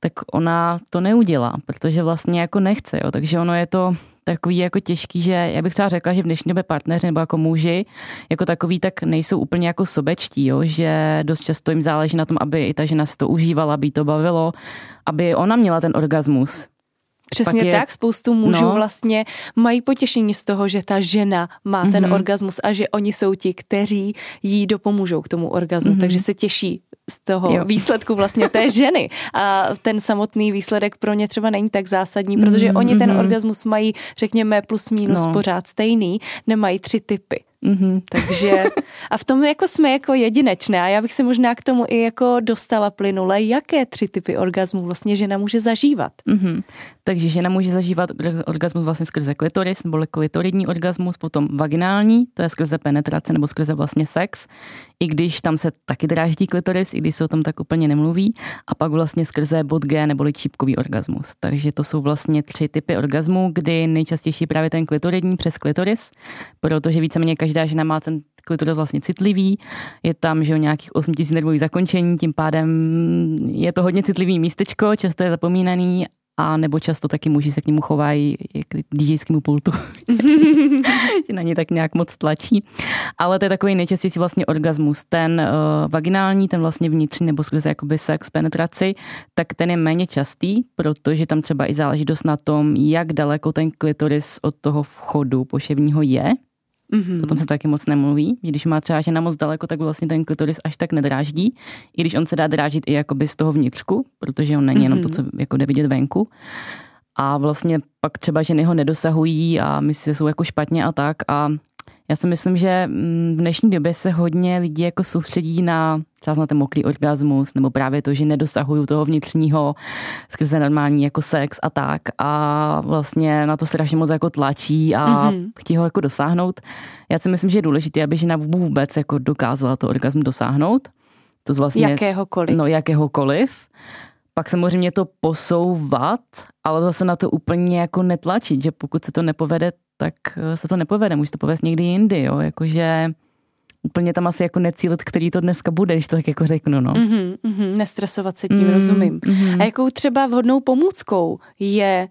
tak ona to neudělá, protože vlastně jako nechce. Jo. Takže ono je to takový jako těžký, že já bych třeba řekla, že v dnešní době partneři nebo jako muži jako takový tak nejsou úplně jako sobečtí, jo? že dost často jim záleží na tom, aby i ta žena si to užívala, aby to bavilo, aby ona měla ten orgasmus. Přesně je, tak, spoustu mužů no. vlastně mají potěšení z toho, že ta žena má mm-hmm. ten mhm. orgasmus a že oni jsou ti, kteří jí dopomůžou k tomu orgasmu, mm-hmm. takže se těší z toho jo. výsledku vlastně té ženy. A ten samotný výsledek pro ně třeba není tak zásadní, protože mm-hmm. oni ten mhm. orgasmus mají, řekněme, plus minus no. pořád stejný, nemají tři typy Mm-hmm. Takže a v tom jako jsme jako jedinečné a já bych se možná k tomu i jako dostala plynule, jaké tři typy orgazmu vlastně žena může zažívat. Mm-hmm. Takže žena může zažívat orgasmus vlastně skrze klitoris nebo klitoridní orgasmus, potom vaginální, to je skrze penetrace nebo skrze vlastně sex, i když tam se taky dráždí klitoris, i když se o tom tak úplně nemluví, a pak vlastně skrze bod G neboli čípkový orgasmus. Takže to jsou vlastně tři typy orgasmu, kdy nejčastější právě ten klitoridní přes klitoris, protože víceméně každá žena má ten klitoris vlastně citlivý, je tam že o nějakých 8 tisíc nervových zakončení, tím pádem je to hodně citlivý místečko, často je zapomínaný a nebo často taky muži se k němu chovají k DJskému pultu, že na ně tak nějak moc tlačí. Ale to je takový nejčastější vlastně orgasmus. Ten uh, vaginální, ten vlastně vnitřní nebo skrze jakoby sex, penetraci, tak ten je méně častý, protože tam třeba i záleží dost na tom, jak daleko ten klitoris od toho vchodu poševního je. Mm-hmm. Potom se taky moc nemluví. Když má třeba žena moc daleko, tak vlastně ten klitoris až tak nedráždí. I když on se dá drážit i jakoby z toho vnitřku, protože on není mm-hmm. jenom to, co jako jde vidět venku. A vlastně pak třeba ženy ho nedosahují a myslí, že jsou jako špatně a tak. A já si myslím, že mm, v dnešní době se hodně lidí jako soustředí na třeba na ten mokrý orgasmus, nebo právě to, že nedosahují toho vnitřního skrze normální jako sex a tak a vlastně na to strašně moc jako tlačí a mm-hmm. chtějí ho jako dosáhnout. Já si myslím, že je důležité, aby žena vůbec jako dokázala to orgasm dosáhnout. To vlastně, jakéhokoliv. No jakéhokoliv. Pak samozřejmě to posouvat, ale zase na to úplně jako netlačit, že pokud se to nepovede, tak eh, se to nepovede, může to povést někdy jindy, jo, jakože úplně tam asi jako necílit, který to dneska bude, když to tak jako řeknu, no. Mm-hmm, mm-hmm, nestresovat se tím, mm, rozumím. Mm-hmm. A jakou třeba vhodnou pomůckou je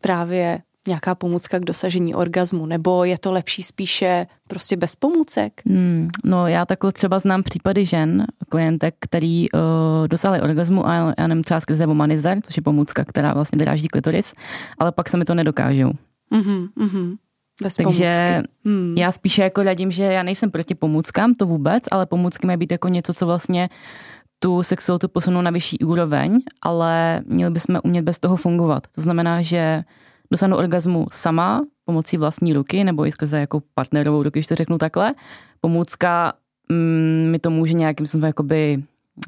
právě nějaká pomůcka k dosažení orgazmu, nebo je to lepší spíše prostě bez pomůcek? Mm, no já takhle třeba znám případy žen, klientek, který uh, dosáhli orgazmu a já nevím třeba skrze womanizer, což je pomůcka, která vlastně dráždí klitoris, ale pak se mi to nedokážou. Mm-hmm, mm-hmm. Bez Takže hmm. já spíše jako radím, že já nejsem proti pomůckám, to vůbec, ale pomůcky mají být jako něco, co vlastně tu sexualitu posunou na vyšší úroveň, ale měli bychom umět bez toho fungovat. To znamená, že dosáhnu orgazmu sama pomocí vlastní ruky nebo i skrze jako partnerovou ruky, když to řeknu takhle. Pomůcka mm, mi to může nějakým způsobem jakoby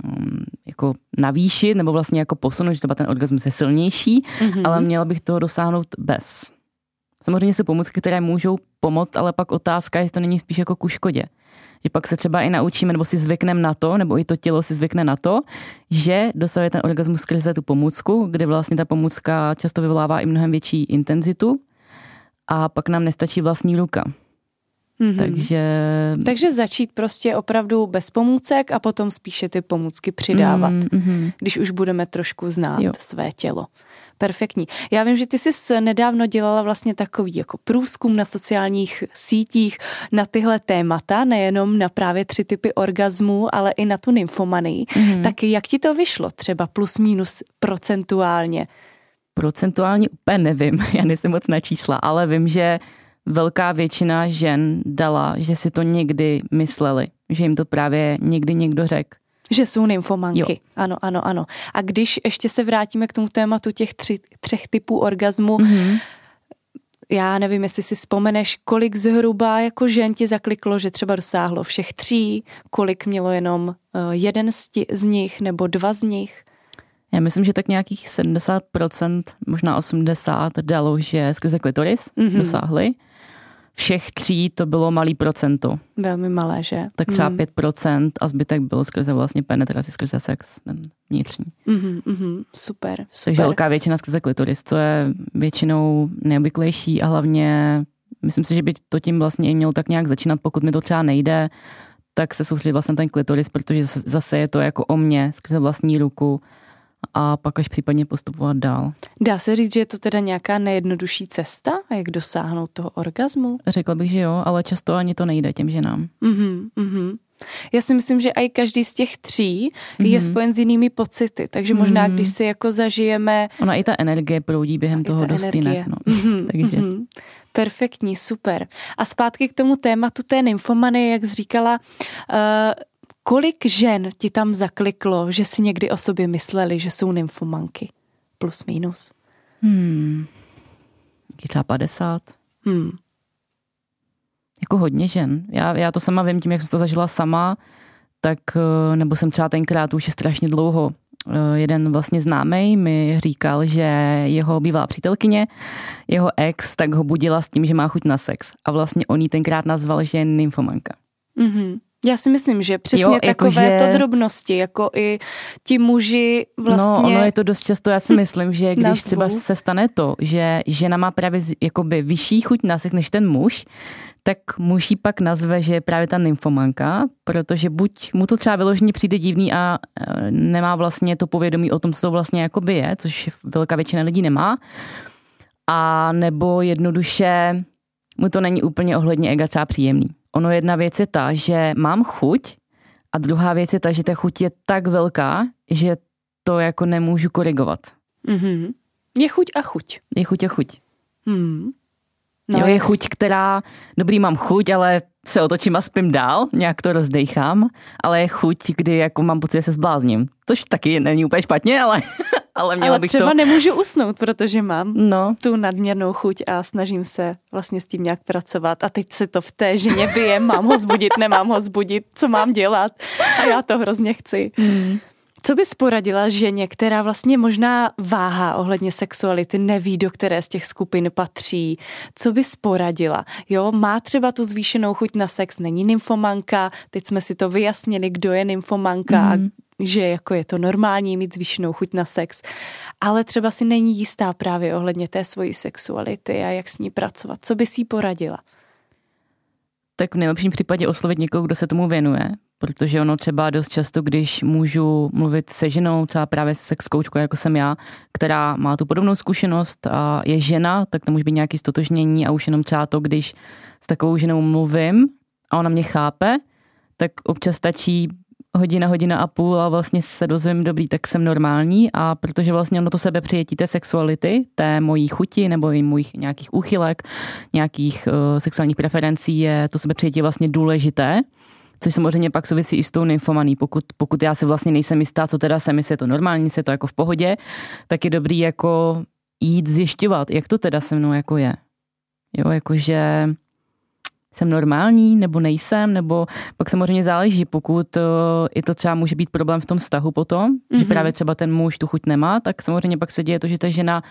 mm, jako navýšit nebo vlastně jako posunout, že třeba ten orgasmus je silnější, mm-hmm. ale měla bych toho dosáhnout bez. Samozřejmě jsou pomůcky, které můžou pomoct, ale pak otázka, jestli to není spíš jako ku škodě. Že pak se třeba i naučíme, nebo si zvykneme na to, nebo i to tělo si zvykne na to, že dosahuje ten orgasmus skrze tu pomůcku, kde vlastně ta pomůcka často vyvolává i mnohem větší intenzitu a pak nám nestačí vlastní ruka. Mm-hmm. Takže... Takže začít prostě opravdu bez pomůcek a potom spíše ty pomůcky přidávat, mm-hmm. když už budeme trošku znát jo. své tělo. Perfektní. Já vím, že ty jsi nedávno dělala vlastně takový jako průzkum na sociálních sítích na tyhle témata, nejenom na právě tři typy orgazmů, ale i na tu nymfomanii. Mm-hmm. Tak jak ti to vyšlo třeba plus minus procentuálně? Procentuálně úplně nevím, já nejsem moc na čísla, ale vím, že velká většina žen dala, že si to někdy mysleli, že jim to právě někdy někdo řekl. Že jsou nymfomanky. Jo. Ano, ano, ano. A když ještě se vrátíme k tomu tématu těch tři, třech typů orgazmu, mm-hmm. já nevím, jestli si vzpomeneš, kolik zhruba jako žen ti zakliklo, že třeba dosáhlo všech tří, kolik mělo jenom uh, jeden z, tí, z nich nebo dva z nich. Já myslím, že tak nějakých 70%, možná 80% dalo, že skrze klitoris mm-hmm. dosáhli všech tří to bylo malý procento. Velmi malé, že? Tak třeba mm. 5% a zbytek byl skrze vlastně penetraci, skrze sex, ten vnitřní. Mm-hmm, mm, super, super. Takže velká většina skrze klitoris, to je většinou neobvyklejší a hlavně myslím si, že by to tím vlastně i mělo tak nějak začínat, pokud mi to třeba nejde, tak se soustředit vlastně ten klitoris, protože zase je to jako o mě, skrze vlastní ruku a pak až případně postupovat dál. Dá se říct, že je to teda nějaká nejjednodušší cesta, jak dosáhnout toho orgazmu? Řekla bych, že jo, ale často ani to nejde těm ženám. Mm-hmm, mm-hmm. Já si myslím, že i každý z těch tří mm-hmm. je spojen s jinými pocity, takže možná, mm-hmm. když si jako zažijeme... Ona i ta energie proudí během toho dost jinak. No. Mm-hmm. takže... Mm-hmm. Perfektní, super. A zpátky k tomu tématu té nymfomany, jak jsi říkala, uh, Kolik žen ti tam zakliklo, že si někdy o sobě mysleli, že jsou nymfomanky? Plus, minus. Hmm. Třeba 50. Hmm. jako hodně žen. Já, já to sama vím tím, jak jsem to zažila sama, tak, eh, nebo jsem třeba tenkrát už je strašně dlouho Eh, jeden vlastně známý mi říkal, že jeho bývalá přítelkyně, jeho ex, tak ho budila s tím, že má chuť na sex. A vlastně on jí tenkrát nazval, že je nymfomanka. Mm-hmm. Já si myslím, že přesně jo, jako takové to že... drobnosti, jako i ti muži vlastně... No, ono je to dost často, já si myslím, že když nazvu. třeba se stane to, že žena má právě jakoby vyšší chuť na sex než ten muž, tak muž jí pak nazve, že je právě ta nymfomanka, protože buď mu to třeba vyloženě přijde divný a e, nemá vlastně to povědomí o tom, co to vlastně jakoby je, což velká většina lidí nemá, a nebo jednoduše mu to není úplně ohledně ega třeba příjemný. Ono jedna věc je ta, že mám chuť a druhá věc je ta, že ta chuť je tak velká, že to jako nemůžu korigovat. Mm-hmm. Je chuť a chuť. Je chuť a chuť. Hmm. No, jo, je chuť, která, dobrý, mám chuť, ale se otočím a spím dál, nějak to rozdejchám, ale je chuť, kdy jako mám pocit, že se zblázním. Což taky není úplně špatně, ale, ale měla ale bych třeba to... nemůžu usnout, protože mám no. tu nadměrnou chuť a snažím se vlastně s tím nějak pracovat. A teď se to v té ženě bije, mám ho zbudit, nemám ho zbudit, co mám dělat. A já to hrozně chci. Mm. Co bys poradila ženě, která vlastně možná váhá ohledně sexuality, neví, do které z těch skupin patří? Co bys poradila? Jo, má třeba tu zvýšenou chuť na sex, není nymfomanka, teď jsme si to vyjasnili, kdo je nymfomanka mm. a mhm. že jako je to normální mít zvýšenou chuť na sex, ale třeba si není jistá právě ohledně té svojí sexuality a jak s ní pracovat. Co bys jí poradila? Tak v nejlepším případě oslovit někoho, kdo se tomu věnuje, protože ono třeba dost často, když můžu mluvit se ženou, třeba právě se sex jako jsem já, která má tu podobnou zkušenost a je žena, tak to může být nějaké stotožnění a už jenom třeba to, když s takovou ženou mluvím a ona mě chápe, tak občas stačí hodina, hodina a půl a vlastně se dozvím, dobrý, tak jsem normální. A protože vlastně ono to sebe přijetí té sexuality, té mojí chuti nebo i mojich nějakých úchylek, nějakých uh, sexuálních preferencí je to sebe přijetí vlastně důležité, což samozřejmě pak souvisí i s tou nymfomaný. Pokud, pokud já si vlastně nejsem jistá, co teda jsem, jestli je to normální, jestli je to jako v pohodě, tak je dobrý jako jít zjišťovat, jak to teda se mnou jako je. Jo, jakože jsem normální, nebo nejsem, nebo pak samozřejmě záleží, pokud uh, i to třeba může být problém v tom vztahu potom, mm-hmm. že mhm. právě třeba ten muž tu chuť nemá, tak samozřejmě pak se děje to, že ta žena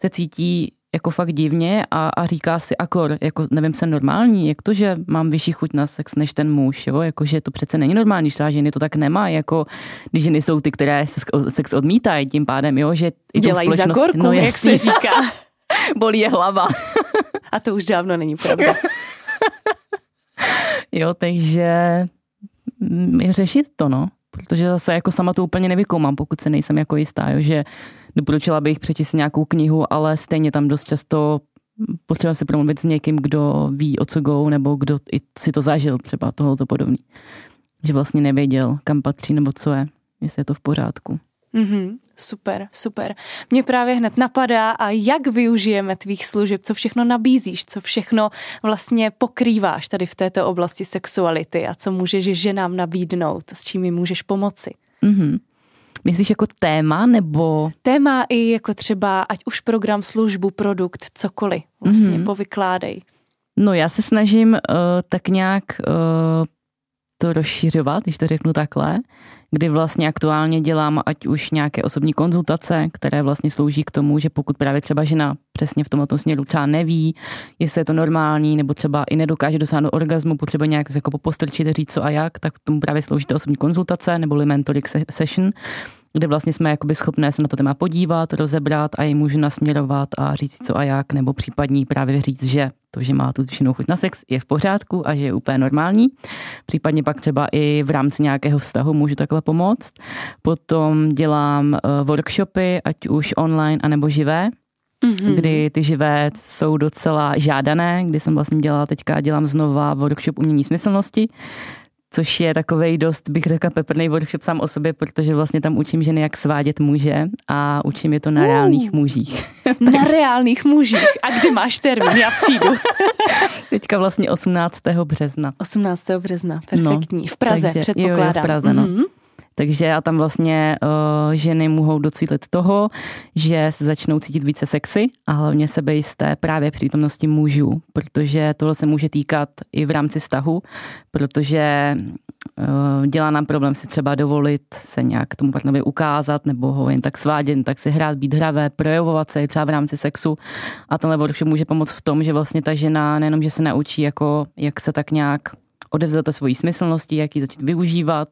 se cítí jako fakt divně a, a říká si akor, jako nevím, jsem normální, jak to, že mám vyšší chuť na sex než ten muž, jo, jakože to přece není normální, že ženy to tak nemá, jako když ženy jsou ty, které sex odmítají tím pádem, jo, že i Dělají za gorku, no, jak se říká. Bolí je hlava. a to už dávno není pravda. jo, takže mm, řešit to, no protože zase jako sama to úplně nevykoumám, pokud se nejsem jako jistá, jo, že doporučila bych přečíst nějakou knihu, ale stejně tam dost často potřeba se promluvit s někým, kdo ví, o co go, nebo kdo i si to zažil, třeba tohoto podobný. Že vlastně nevěděl, kam patří nebo co je, jestli je to v pořádku. Mm-hmm, super, super. Mě právě hned napadá, a jak využijeme tvých služeb, co všechno nabízíš, co všechno vlastně pokrýváš tady v této oblasti sexuality a co můžeš ženám nabídnout, s čím mi můžeš pomoci. Mm-hmm. Myslíš jako téma nebo? Téma i jako třeba, ať už program, službu, produkt, cokoliv. Vlastně mm-hmm. povykládej. No já se snažím uh, tak nějak uh, to rozšiřovat, když to řeknu takhle, kdy vlastně aktuálně dělám ať už nějaké osobní konzultace, které vlastně slouží k tomu, že pokud právě třeba žena přesně v tomto směru třeba neví, jestli je to normální, nebo třeba i nedokáže dosáhnout orgasmu, potřebuje nějak jako postrčit, říct co a jak, tak tomu právě slouží ta osobní konzultace nebo mentoring session, kde vlastně jsme jakoby schopné se na to téma podívat, rozebrat a ji můžu nasměrovat a říct co a jak, nebo případně právě říct, že to, že má tu zvyšenou chuť na sex, je v pořádku a že je úplně normální. Případně pak třeba i v rámci nějakého vztahu můžu takhle pomoct. Potom dělám eh, workshopy, ať už online, anebo živé, mm-hmm. kdy ty živé jsou docela žádané, kdy jsem vlastně dělala teďka, dělám znova workshop umění smyslnosti, což je takový dost, bych řekla, peprný workshop sám o sobě, protože vlastně tam učím ženy, jak svádět muže a učím je to na uh, reálných mužích. na reálných mužích. A kdy máš termín? Já přijdu. Teďka vlastně 18. března. 18. března, perfektní. No, v Praze takže, předpokládám. Jo, jo, v Praze, no. Mm-hmm. Takže a tam vlastně uh, ženy mohou docílit toho, že se začnou cítit více sexy a hlavně sebejisté právě přítomnosti mužů, protože tohle se může týkat i v rámci vztahu, protože uh, dělá nám problém si třeba dovolit se nějak tomu partnerovi ukázat nebo ho jen tak svádět, tak si hrát, být hravé, projevovat se třeba v rámci sexu. A tenhle workshop může pomoct v tom, že vlastně ta žena nejenom, že se naučí jako jak se tak nějak odevzdat to svojí smyslnosti, jak ji začít využívat,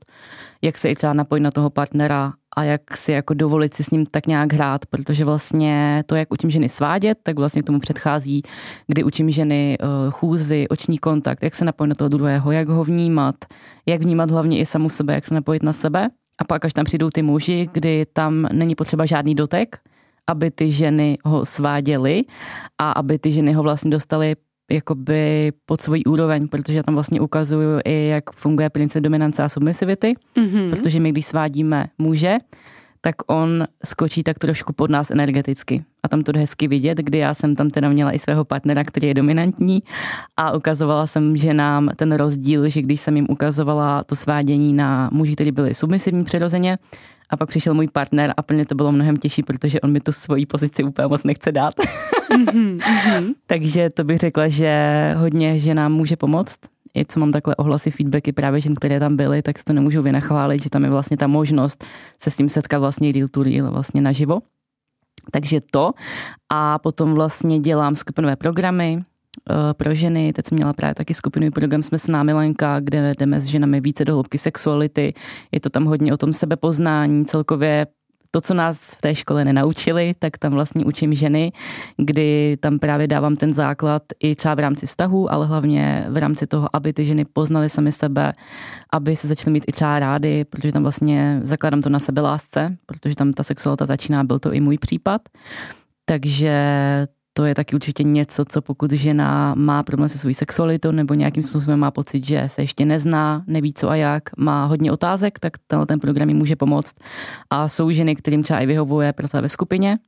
jak se i třeba napojit na toho partnera a jak si jako dovolit si s ním tak nějak hrát, protože vlastně to, jak učím ženy svádět, tak vlastně k tomu předchází, kdy učím ženy uh, chůzy, oční kontakt, jak se napojit na toho druhého, jak ho vnímat, jak vnímat hlavně i samu sebe, jak se napojit na sebe. A pak až tam přijdou ty muži, kdy tam není potřeba žádný dotek, aby ty ženy ho sváděly a aby ty ženy ho vlastně dostaly jakoby pod svůj úroveň, protože tam vlastně ukazuju i, jak funguje princip dominance a submisivity, mm-hmm. protože my, když svádíme muže, tak on skočí tak trošku pod nás energeticky. A tam to hezky vidět, kdy já jsem tam teda měla i svého partnera, který je dominantní a ukazovala jsem že nám ten rozdíl, že když jsem jim ukazovala to svádění na muži, kteří byli submisivní přirozeně, a pak přišel můj partner a plně to bylo mnohem těžší, protože on mi tu svoji pozici úplně moc nechce dát. Mm-hmm, Takže to bych řekla, že hodně ženám může pomoct. I co mám takhle ohlasy, feedbacky právě žen, které tam byly, tak si to nemůžu vynachválit, že tam je vlastně ta možnost se s tím setkat vlastně real to real, vlastně naživo. Takže to. A potom vlastně dělám skupinové programy, pro ženy. Teď jsem měla právě taky skupinový program Jsme s námi Lenka, kde jdeme s ženami více do hloubky sexuality. Je to tam hodně o tom sebepoznání, celkově to, co nás v té škole nenaučili, tak tam vlastně učím ženy, kdy tam právě dávám ten základ i třeba v rámci vztahu, ale hlavně v rámci toho, aby ty ženy poznaly sami sebe, aby se začaly mít i třeba rády, protože tam vlastně zakládám to na sebe lásce, protože tam ta sexualita začíná, byl to i můj případ. Takže to je taky určitě něco, co pokud žena má problém se svou sexualitou nebo nějakým způsobem má pocit, že se ještě nezná, neví co a jak, má hodně otázek, tak tenhle ten program může pomoct. A jsou ženy, kterým třeba i vyhovuje pracovat ve skupině,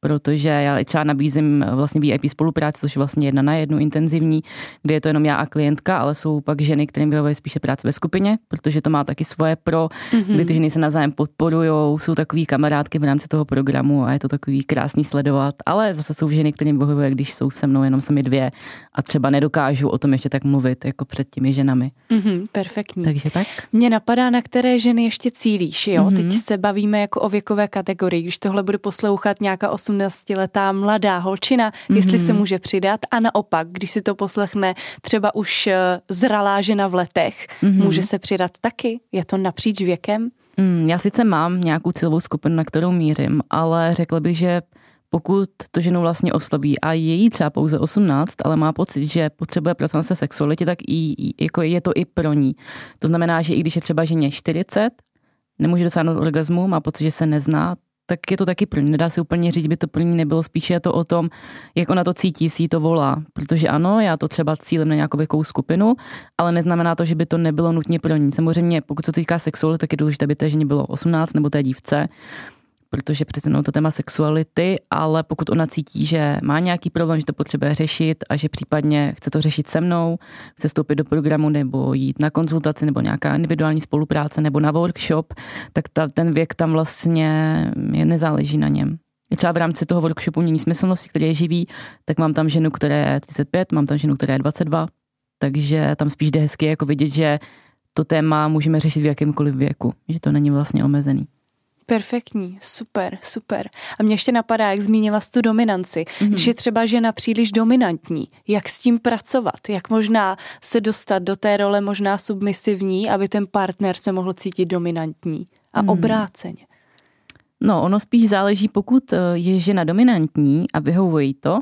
protože já třeba nabízím vlastně VIP spolupráci, což je vlastně jedna na jednu intenzivní, kde je to jenom já a klientka, ale jsou pak ženy, kterým vyhovuje spíše práce ve skupině, protože to má taky svoje pro, mm-hmm. kdy ty ženy se navzájem podporují, jsou takový kamarádky v rámci toho programu a je to takový krásný sledovat, ale zase jsou ženy, kterým vyhovuje, když jsou se mnou jenom sami dvě a třeba nedokážou o tom ještě tak mluvit jako před těmi ženami. Mm-hmm, perfektní. Takže tak. Mě napadá, na které ženy ještě cílíš, jo? Mm-hmm. Teď se bavíme jako o věkové kategorii, když tohle bude poslouchat nějaká 18-letá mladá holčina, mm-hmm. jestli se může přidat a naopak, když si to poslechne třeba už eh, zralá žena v letech, mm-hmm. může se přidat taky? Je to napříč věkem? Mm, já sice mám nějakou cílovou skupinu, na kterou mířím, ale řekla bych, že pokud to ženu vlastně osloví a je jí třeba pouze 18, ale má pocit, že potřebuje pracovat se sexualitě, tak i, jako je to i pro ní. To znamená, že i když je třeba ženě 40, nemůže dosáhnout orgasmu, má pocit, že se nezná, tak je to taky ní. Nedá se úplně říct, by to ní nebylo. Spíše je to o tom, jak ona to cítí, si to volá. Protože ano, já to třeba cílem na nějakou věkovou skupinu, ale neznamená to, že by to nebylo nutně pro ní. Samozřejmě, pokud se to týká sexuality, tak je důležité, aby té ženě bylo 18 nebo té dívce protože přece to téma sexuality, ale pokud ona cítí, že má nějaký problém, že to potřebuje řešit a že případně chce to řešit se mnou, chce vstoupit do programu nebo jít na konzultaci nebo nějaká individuální spolupráce nebo na workshop, tak ta, ten věk tam vlastně je, nezáleží na něm. Třeba v rámci toho workshopu mění smyslnosti, který je živý, tak mám tam ženu, která je 35, mám tam ženu, která je 22, takže tam spíš jde hezky jako vidět, že to téma můžeme řešit v jakémkoliv věku, že to není vlastně omezený. Perfektní, super, super. A mě ještě napadá, jak zmínila tu dominanci. Mm-hmm. Když je třeba žena příliš dominantní, jak s tím pracovat? Jak možná se dostat do té role možná submisivní, aby ten partner se mohl cítit dominantní a mm-hmm. obráceně? No, ono spíš záleží, pokud eh, je žena dominantní a vyhovuje to,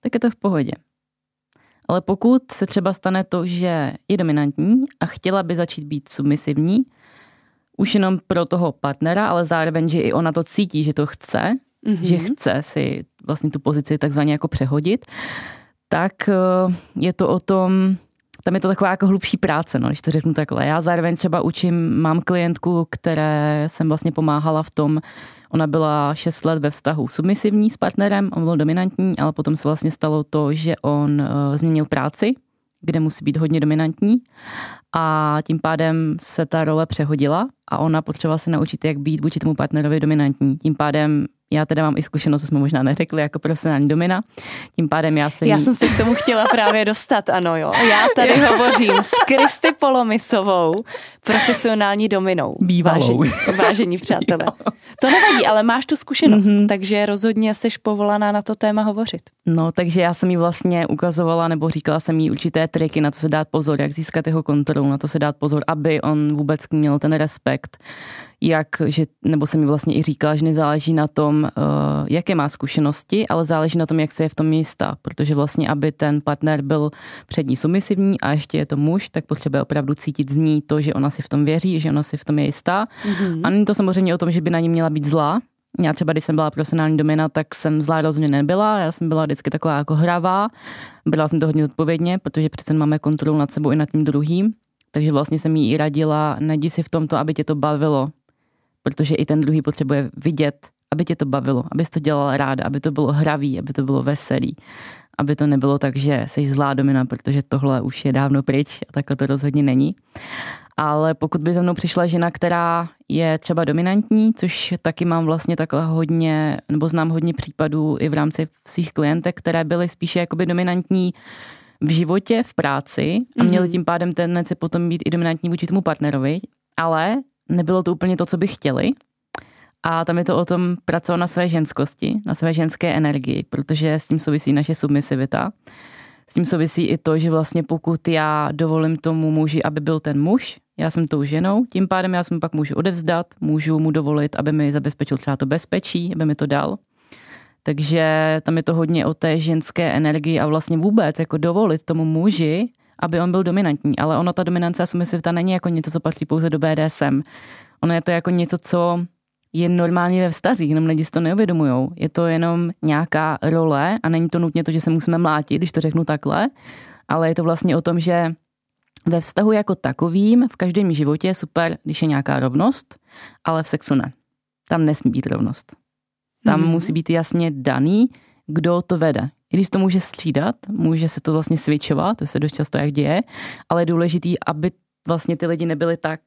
tak je to v pohodě. Ale pokud se třeba stane to, že je dominantní a chtěla by začít být submisivní, už jenom pro toho partnera, ale zároveň, že i ona to cítí, že to chce, mm-hmm. že chce si vlastně tu pozici takzvaně jako přehodit, tak eh, je to o tom, tam je to taková jako hlubší práce, no, když to řeknu takhle. Já zároveň třeba učím, mám klientku, které jsem vlastně pomáhala v tom, ona byla 6 let ve vztahu submisivní s partnerem, on byl dominantní, ale potom se vlastně stalo to, že on uh, změnil práci, kde musí být hodně dominantní a tím pádem se ta role přehodila a ona potřebovala se naučit, jak být vůči tomu partnerovi dominantní. Tím pádem já teda mám i zkušenost, to jsme možná neřekli, jako profesionální domina. Tím pádem já se jí... Já jsem se k tomu chtěla právě dostat, ano jo. Já tady hovořím s Kristy Polomisovou, profesionální dominou. Bývalou. Vážení, vážení přátelé. Jo. To nevadí, ale máš tu zkušenost, mm-hmm. takže rozhodně jsi povolaná na to téma hovořit. No, takže já jsem jí vlastně ukazovala, nebo říkala jsem jí určité triky, na to se dát pozor, jak získat jeho kontrolu, na to se dát pozor, aby on vůbec měl ten respekt jak, že, nebo jsem mi vlastně i říkala, že nezáleží na tom, uh, jaké má zkušenosti, ale záleží na tom, jak se je v tom místa, protože vlastně, aby ten partner byl přední submisivní a ještě je to muž, tak potřebuje opravdu cítit z ní to, že ona si v tom věří, že ona si v tom je jistá. Mm-hmm. A není to samozřejmě o tom, že by na ní měla být zlá, já třeba, když jsem byla profesionální domina, tak jsem zlá rozhodně nebyla. Já jsem byla vždycky taková jako hravá. Byla jsem to hodně zodpovědně, protože přece máme kontrolu nad sebou i nad tím druhým. Takže vlastně jsem jí i radila, najdi si v tomto, aby tě to bavilo protože i ten druhý potřebuje vidět, aby tě to bavilo, abys to dělala ráda, aby to bylo hravý, aby to bylo veselý, aby to nebylo tak, že jsi zlá domina, protože tohle už je dávno pryč a takhle to rozhodně není. Ale pokud by za mnou přišla žena, která je třeba dominantní, což taky mám vlastně takhle hodně, nebo znám hodně případů i v rámci svých klientek, které byly spíše jakoby dominantní v životě, v práci a měly mhm. tím pádem tendenci potom být i dominantní vůči tomu partnerovi, ale nebylo to úplně to, co by chtěli. A tam je to o tom pracovat na své ženskosti, na své ženské energii, protože s tím souvisí naše submisivita. S tím souvisí i to, že vlastně pokud já dovolím tomu muži, aby byl ten muž, já jsem tou ženou, tím pádem já jsem pak můžu odevzdat, můžu mu dovolit, aby mi zabezpečil třeba to bezpečí, aby mi to dal. Takže tam je to hodně o té ženské energii a vlastně vůbec jako dovolit tomu muži, aby on byl dominantní, ale ono ta dominance a submisivita není jako něco, co patří pouze do BDSM. Ono je to jako něco, co je normálně ve vztazích, jenom lidi si to neuvědomují. Je to jenom nějaká role a není to nutně to, že se musíme mlátit, když to řeknu takhle, ale je to vlastně o tom, že ve vztahu jako takovým v každém životě je super, když je nějaká rovnost, ale v sexu ne. Tam nesmí být rovnost. Tam mm-hmm. musí být jasně daný, kdo to vede. I když to může střídat, může se to vlastně switchovat, to se dost často jak děje, ale je důležitý, aby vlastně ty lidi nebyli tak,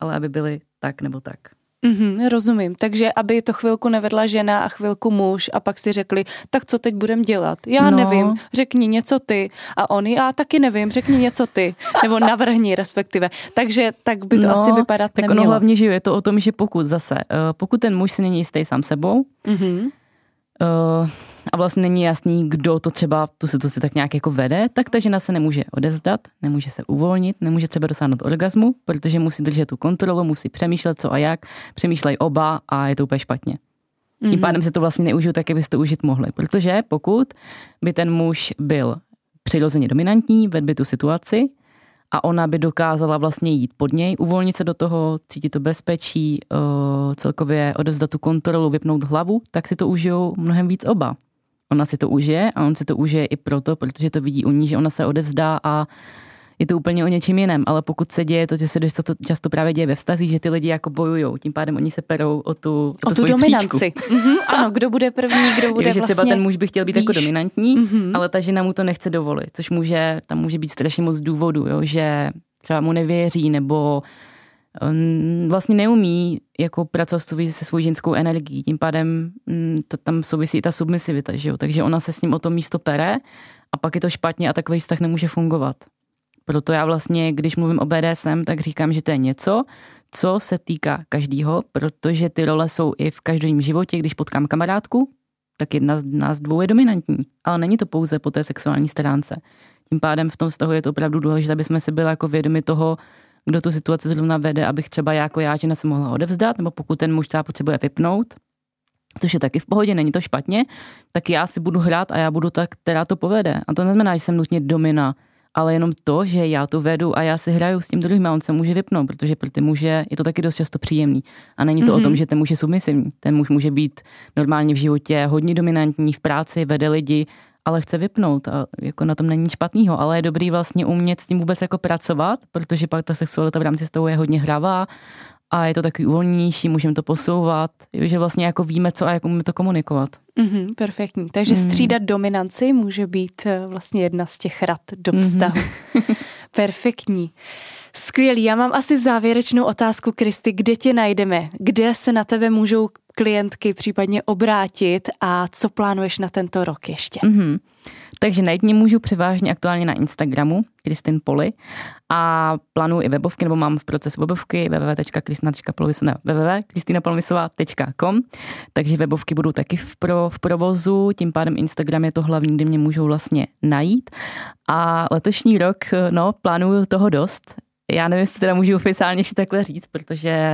ale aby byli tak nebo tak. Mm-hmm, rozumím. Takže aby to chvilku nevedla žena a chvilku muž a pak si řekli, tak co teď budem dělat? Já no. nevím, řekni něco ty. A oni, já taky nevím, řekni něco ty. Nebo navrhni respektive. Takže tak by to no, asi vypadat tak nemělo. ono hlavně, že je to o tom, že pokud zase, eh, pokud ten muž si není jistý sám sebou, mm-hmm. uh, a vlastně není jasný, kdo to třeba tu situaci tak nějak jako vede, tak ta žena se nemůže odezdat, nemůže se uvolnit, nemůže třeba dosáhnout orgazmu, protože musí držet tu kontrolu, musí přemýšlet co a jak, přemýšlejí oba a je to úplně špatně. Mm-hmm. Tím pádem se to vlastně neužil tak, jak byste to užit mohli, protože pokud by ten muž byl přirozeně dominantní, vedl by tu situaci a ona by dokázala vlastně jít pod něj, uvolnit se do toho, cítit to bezpečí, celkově odevzdat tu kontrolu, vypnout hlavu, tak si to užijou mnohem víc oba ona si to užije a on si to užije i proto, protože to vidí u ní, že ona se odevzdá a je to úplně o něčem jiném, ale pokud se děje to, že se to často právě děje ve vztazích, že ty lidi jako bojují, tím pádem oni se perou o tu, o, o tu dominanci. Mm-hmm, ano, kdo bude první, kdo bude že vlastně třeba ten muž by chtěl být jako dominantní, mm-hmm. ale ta žena mu to nechce dovolit, což může, tam může být strašně moc důvodů, jo, že třeba mu nevěří nebo vlastně neumí jako pracovat se svou ženskou energií, tím pádem mm, to tam souvisí i ta submisivita, že jo? takže ona se s ním o to místo pere a pak je to špatně a takový vztah nemůže fungovat. Proto já vlastně, když mluvím o BDSM, tak říkám, že to je něco, co se týká každýho, protože ty role jsou i v každém životě, když potkám kamarádku, tak jedna z nás dvou je dominantní, ale není to pouze po té sexuální stránce. Tím pádem v tom vztahu je to opravdu důležité, aby jsme si byli jako vědomi toho, kdo tu situaci zrovna vede, abych třeba já jako já žena se mohla odevzdat, nebo pokud ten muž třeba potřebuje vypnout, což je taky v pohodě, není to špatně, tak já si budu hrát a já budu ta, která to povede. A to neznamená, že jsem nutně domina, ale jenom to, že já to vedu a já si hraju s tím druhým a on se může vypnout, protože pro ty muže je to taky dost často příjemný. A není to mm-hmm. o tom, mhm. že ten muž je submisivní. Ten muž může být normálně v životě hodně dominantní, v práci, vede lidi ale chce vypnout a jako na tom není špatného, ale je dobrý vlastně umět s tím vůbec jako pracovat, protože pak ta sexualita v rámci stavu je hodně hravá a je to takový uvolněnější, můžeme to posouvat, že vlastně jako víme, co a jak můžeme to komunikovat. Mm-hmm, perfektní. Takže mm. střídat dominanci může být eh, vlastně jedna z těch rad do mhm. vztahu. Mm-hmm. perfektní. Skvělý, já mám asi závěrečnou otázku, Kristy, kde tě najdeme? Kde se na tebe můžou klientky případně obrátit a co plánuješ na tento rok ještě? Mm-hmm. Takže najít mě můžu převážně aktuálně na Instagramu, Kristin Poli, a plánuji i webovky, nebo mám v procesu webovky www.kristina.polovisová.com takže webovky budou taky v, pro, v provozu, tím pádem Instagram je to hlavní, kde mě můžou vlastně najít. A letošní rok, no, plánuju toho dost, já nevím, jestli teda můžu oficiálně ještě takhle říct, protože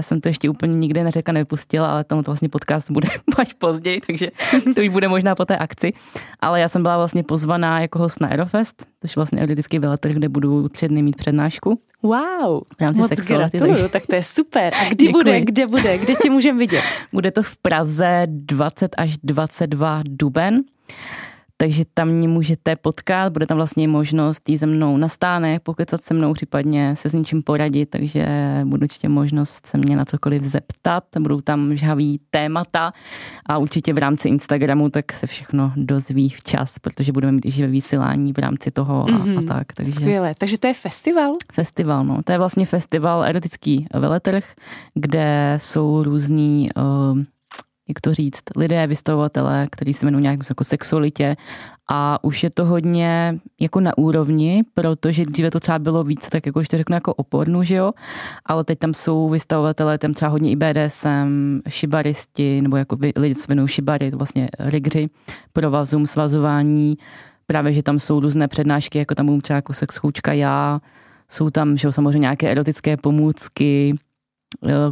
jsem to ještě úplně nikde neřekla, nevypustila, ale tam to vlastně podcast bude až později, takže to už bude možná po té akci. Ale já jsem byla vlastně pozvaná jako host na Aerofest, což je vlastně energetický veletrh, kde budu tři dny mít přednášku. Wow, v rámci moc sexuality, gratuluju, takže... tak to je super. A kdy Děkuji. bude, kde bude, kde tě můžeme vidět? Bude to v Praze 20 až 22 duben takže tam mě můžete potkat, bude tam vlastně možnost jít se mnou na stánek, pokecat se mnou, případně se s něčím poradit, takže budu určitě možnost se mě na cokoliv zeptat, budou tam žhavý témata a určitě v rámci Instagramu tak se všechno dozví včas, protože budeme mít i živé vysílání v rámci toho a, mm-hmm. a mhm. tak. Takže... Skvěle, takže to je festival? Festival, no, to je vlastně festival erotický veletrh, kde jsou různý uh, jak to říct, lidé, vystavovatelé, kteří se jmenují nějak jako sexualitě. A už je to hodně jako na úrovni, protože dříve to třeba bylo víc, tak jako to řeknu jako opornu, že jo, ale teď tam jsou vystavovatelé, tam třeba hodně i BDSM, šibaristi, nebo jako lidi, co jmenují šibary, to vlastně rigři, provazům, svazování, právě, že tam jsou různé přednášky, jako tam budu třeba jako sex já, jsou tam, že jo, samozřejmě nějaké erotické pomůcky,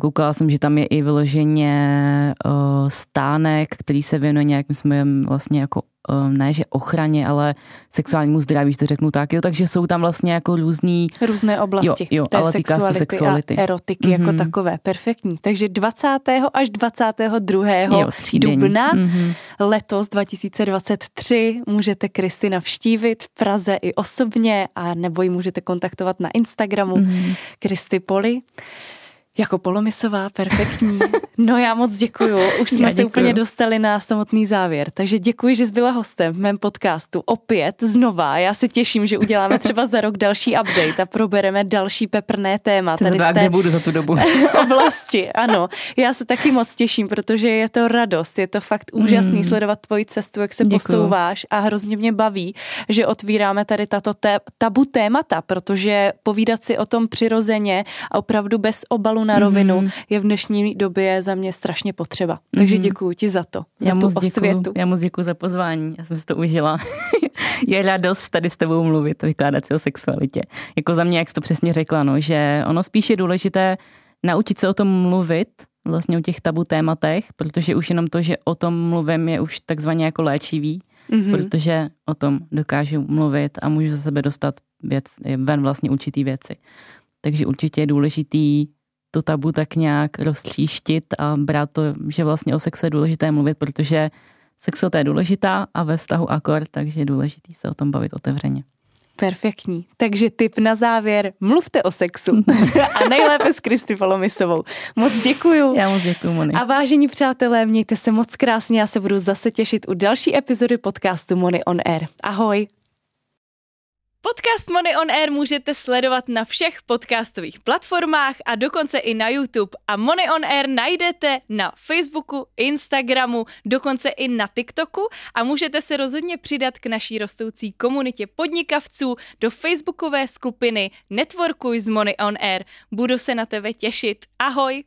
koukala jsem, že tam je i vyloženě uh, stánek, který se věnuje nějakým způsobem vlastně jako uh, ne, že ochraně, ale sexuálnímu zdraví, to řeknu tak, jo, takže jsou tam vlastně jako různý... Různé oblasti. Jo, jo ale týká se sexuality. A erotiky mm-hmm. jako mhm. takové, perfektní. Takže 20. až 22. Jo, dubna mm-hmm. letos 2023 můžete Kristy navštívit v Praze i osobně a nebo ji můžete kontaktovat na Instagramu mm-hmm. Kristy Poli. Jako polomisová, perfektní. No já moc děkuju. Už jsme se úplně dostali na samotný závěr. Takže děkuji, že jsi byla hostem v mém podcastu. Opět znova. Já se těším, že uděláme třeba za rok další update a probereme další peprné téma. Tady z té budu za tu dobu. oblasti, ano. Já se taky moc těším, protože je to radost. Je to fakt úžasný mm. sledovat tvoji cestu, jak se děkuju. posouváš a hrozně mě baví, že otvíráme tady tato té, tabu témata, protože povídat si o tom přirozeně a opravdu bez obalu na rovinu mm-hmm. je v dnešní době za mě strašně potřeba. Takže mm-hmm. děkuji ti za to, za já tu moc osvětu. Děkuju, já moc děkuji za pozvání, já jsem si to užila. je radost tady s tebou mluvit vykládat si o sexualitě. Jako za mě, jak jsi to přesně řekla, no, že ono spíš je důležité naučit se o tom mluvit, vlastně o těch tabu tématech, protože už jenom to, že o tom mluvím, je už takzvaně jako léčivý, mm-hmm. protože o tom dokážu mluvit a můžu za sebe dostat věc, ven vlastně určitý věci. Takže určitě je důležitý to tabu tak nějak roztříštit a brát to, že vlastně o sexu je důležité mluvit, protože sexualita je důležitá a ve vztahu akor, takže je důležitý se o tom bavit otevřeně. Perfektní. Takže tip na závěr, mluvte o sexu. a nejlépe s Kristy Polomisovou. Moc děkuju. Já moc děkuju, Moni. A vážení přátelé, mějte se moc krásně, já se budu zase těšit u další epizody podcastu Moni on Air. Ahoj. Podcast Money on Air můžete sledovat na všech podcastových platformách a dokonce i na YouTube. A Money on Air najdete na Facebooku, Instagramu, dokonce i na TikToku a můžete se rozhodně přidat k naší rostoucí komunitě podnikavců do facebookové skupiny Networkuj z Money on Air. Budu se na tebe těšit. Ahoj!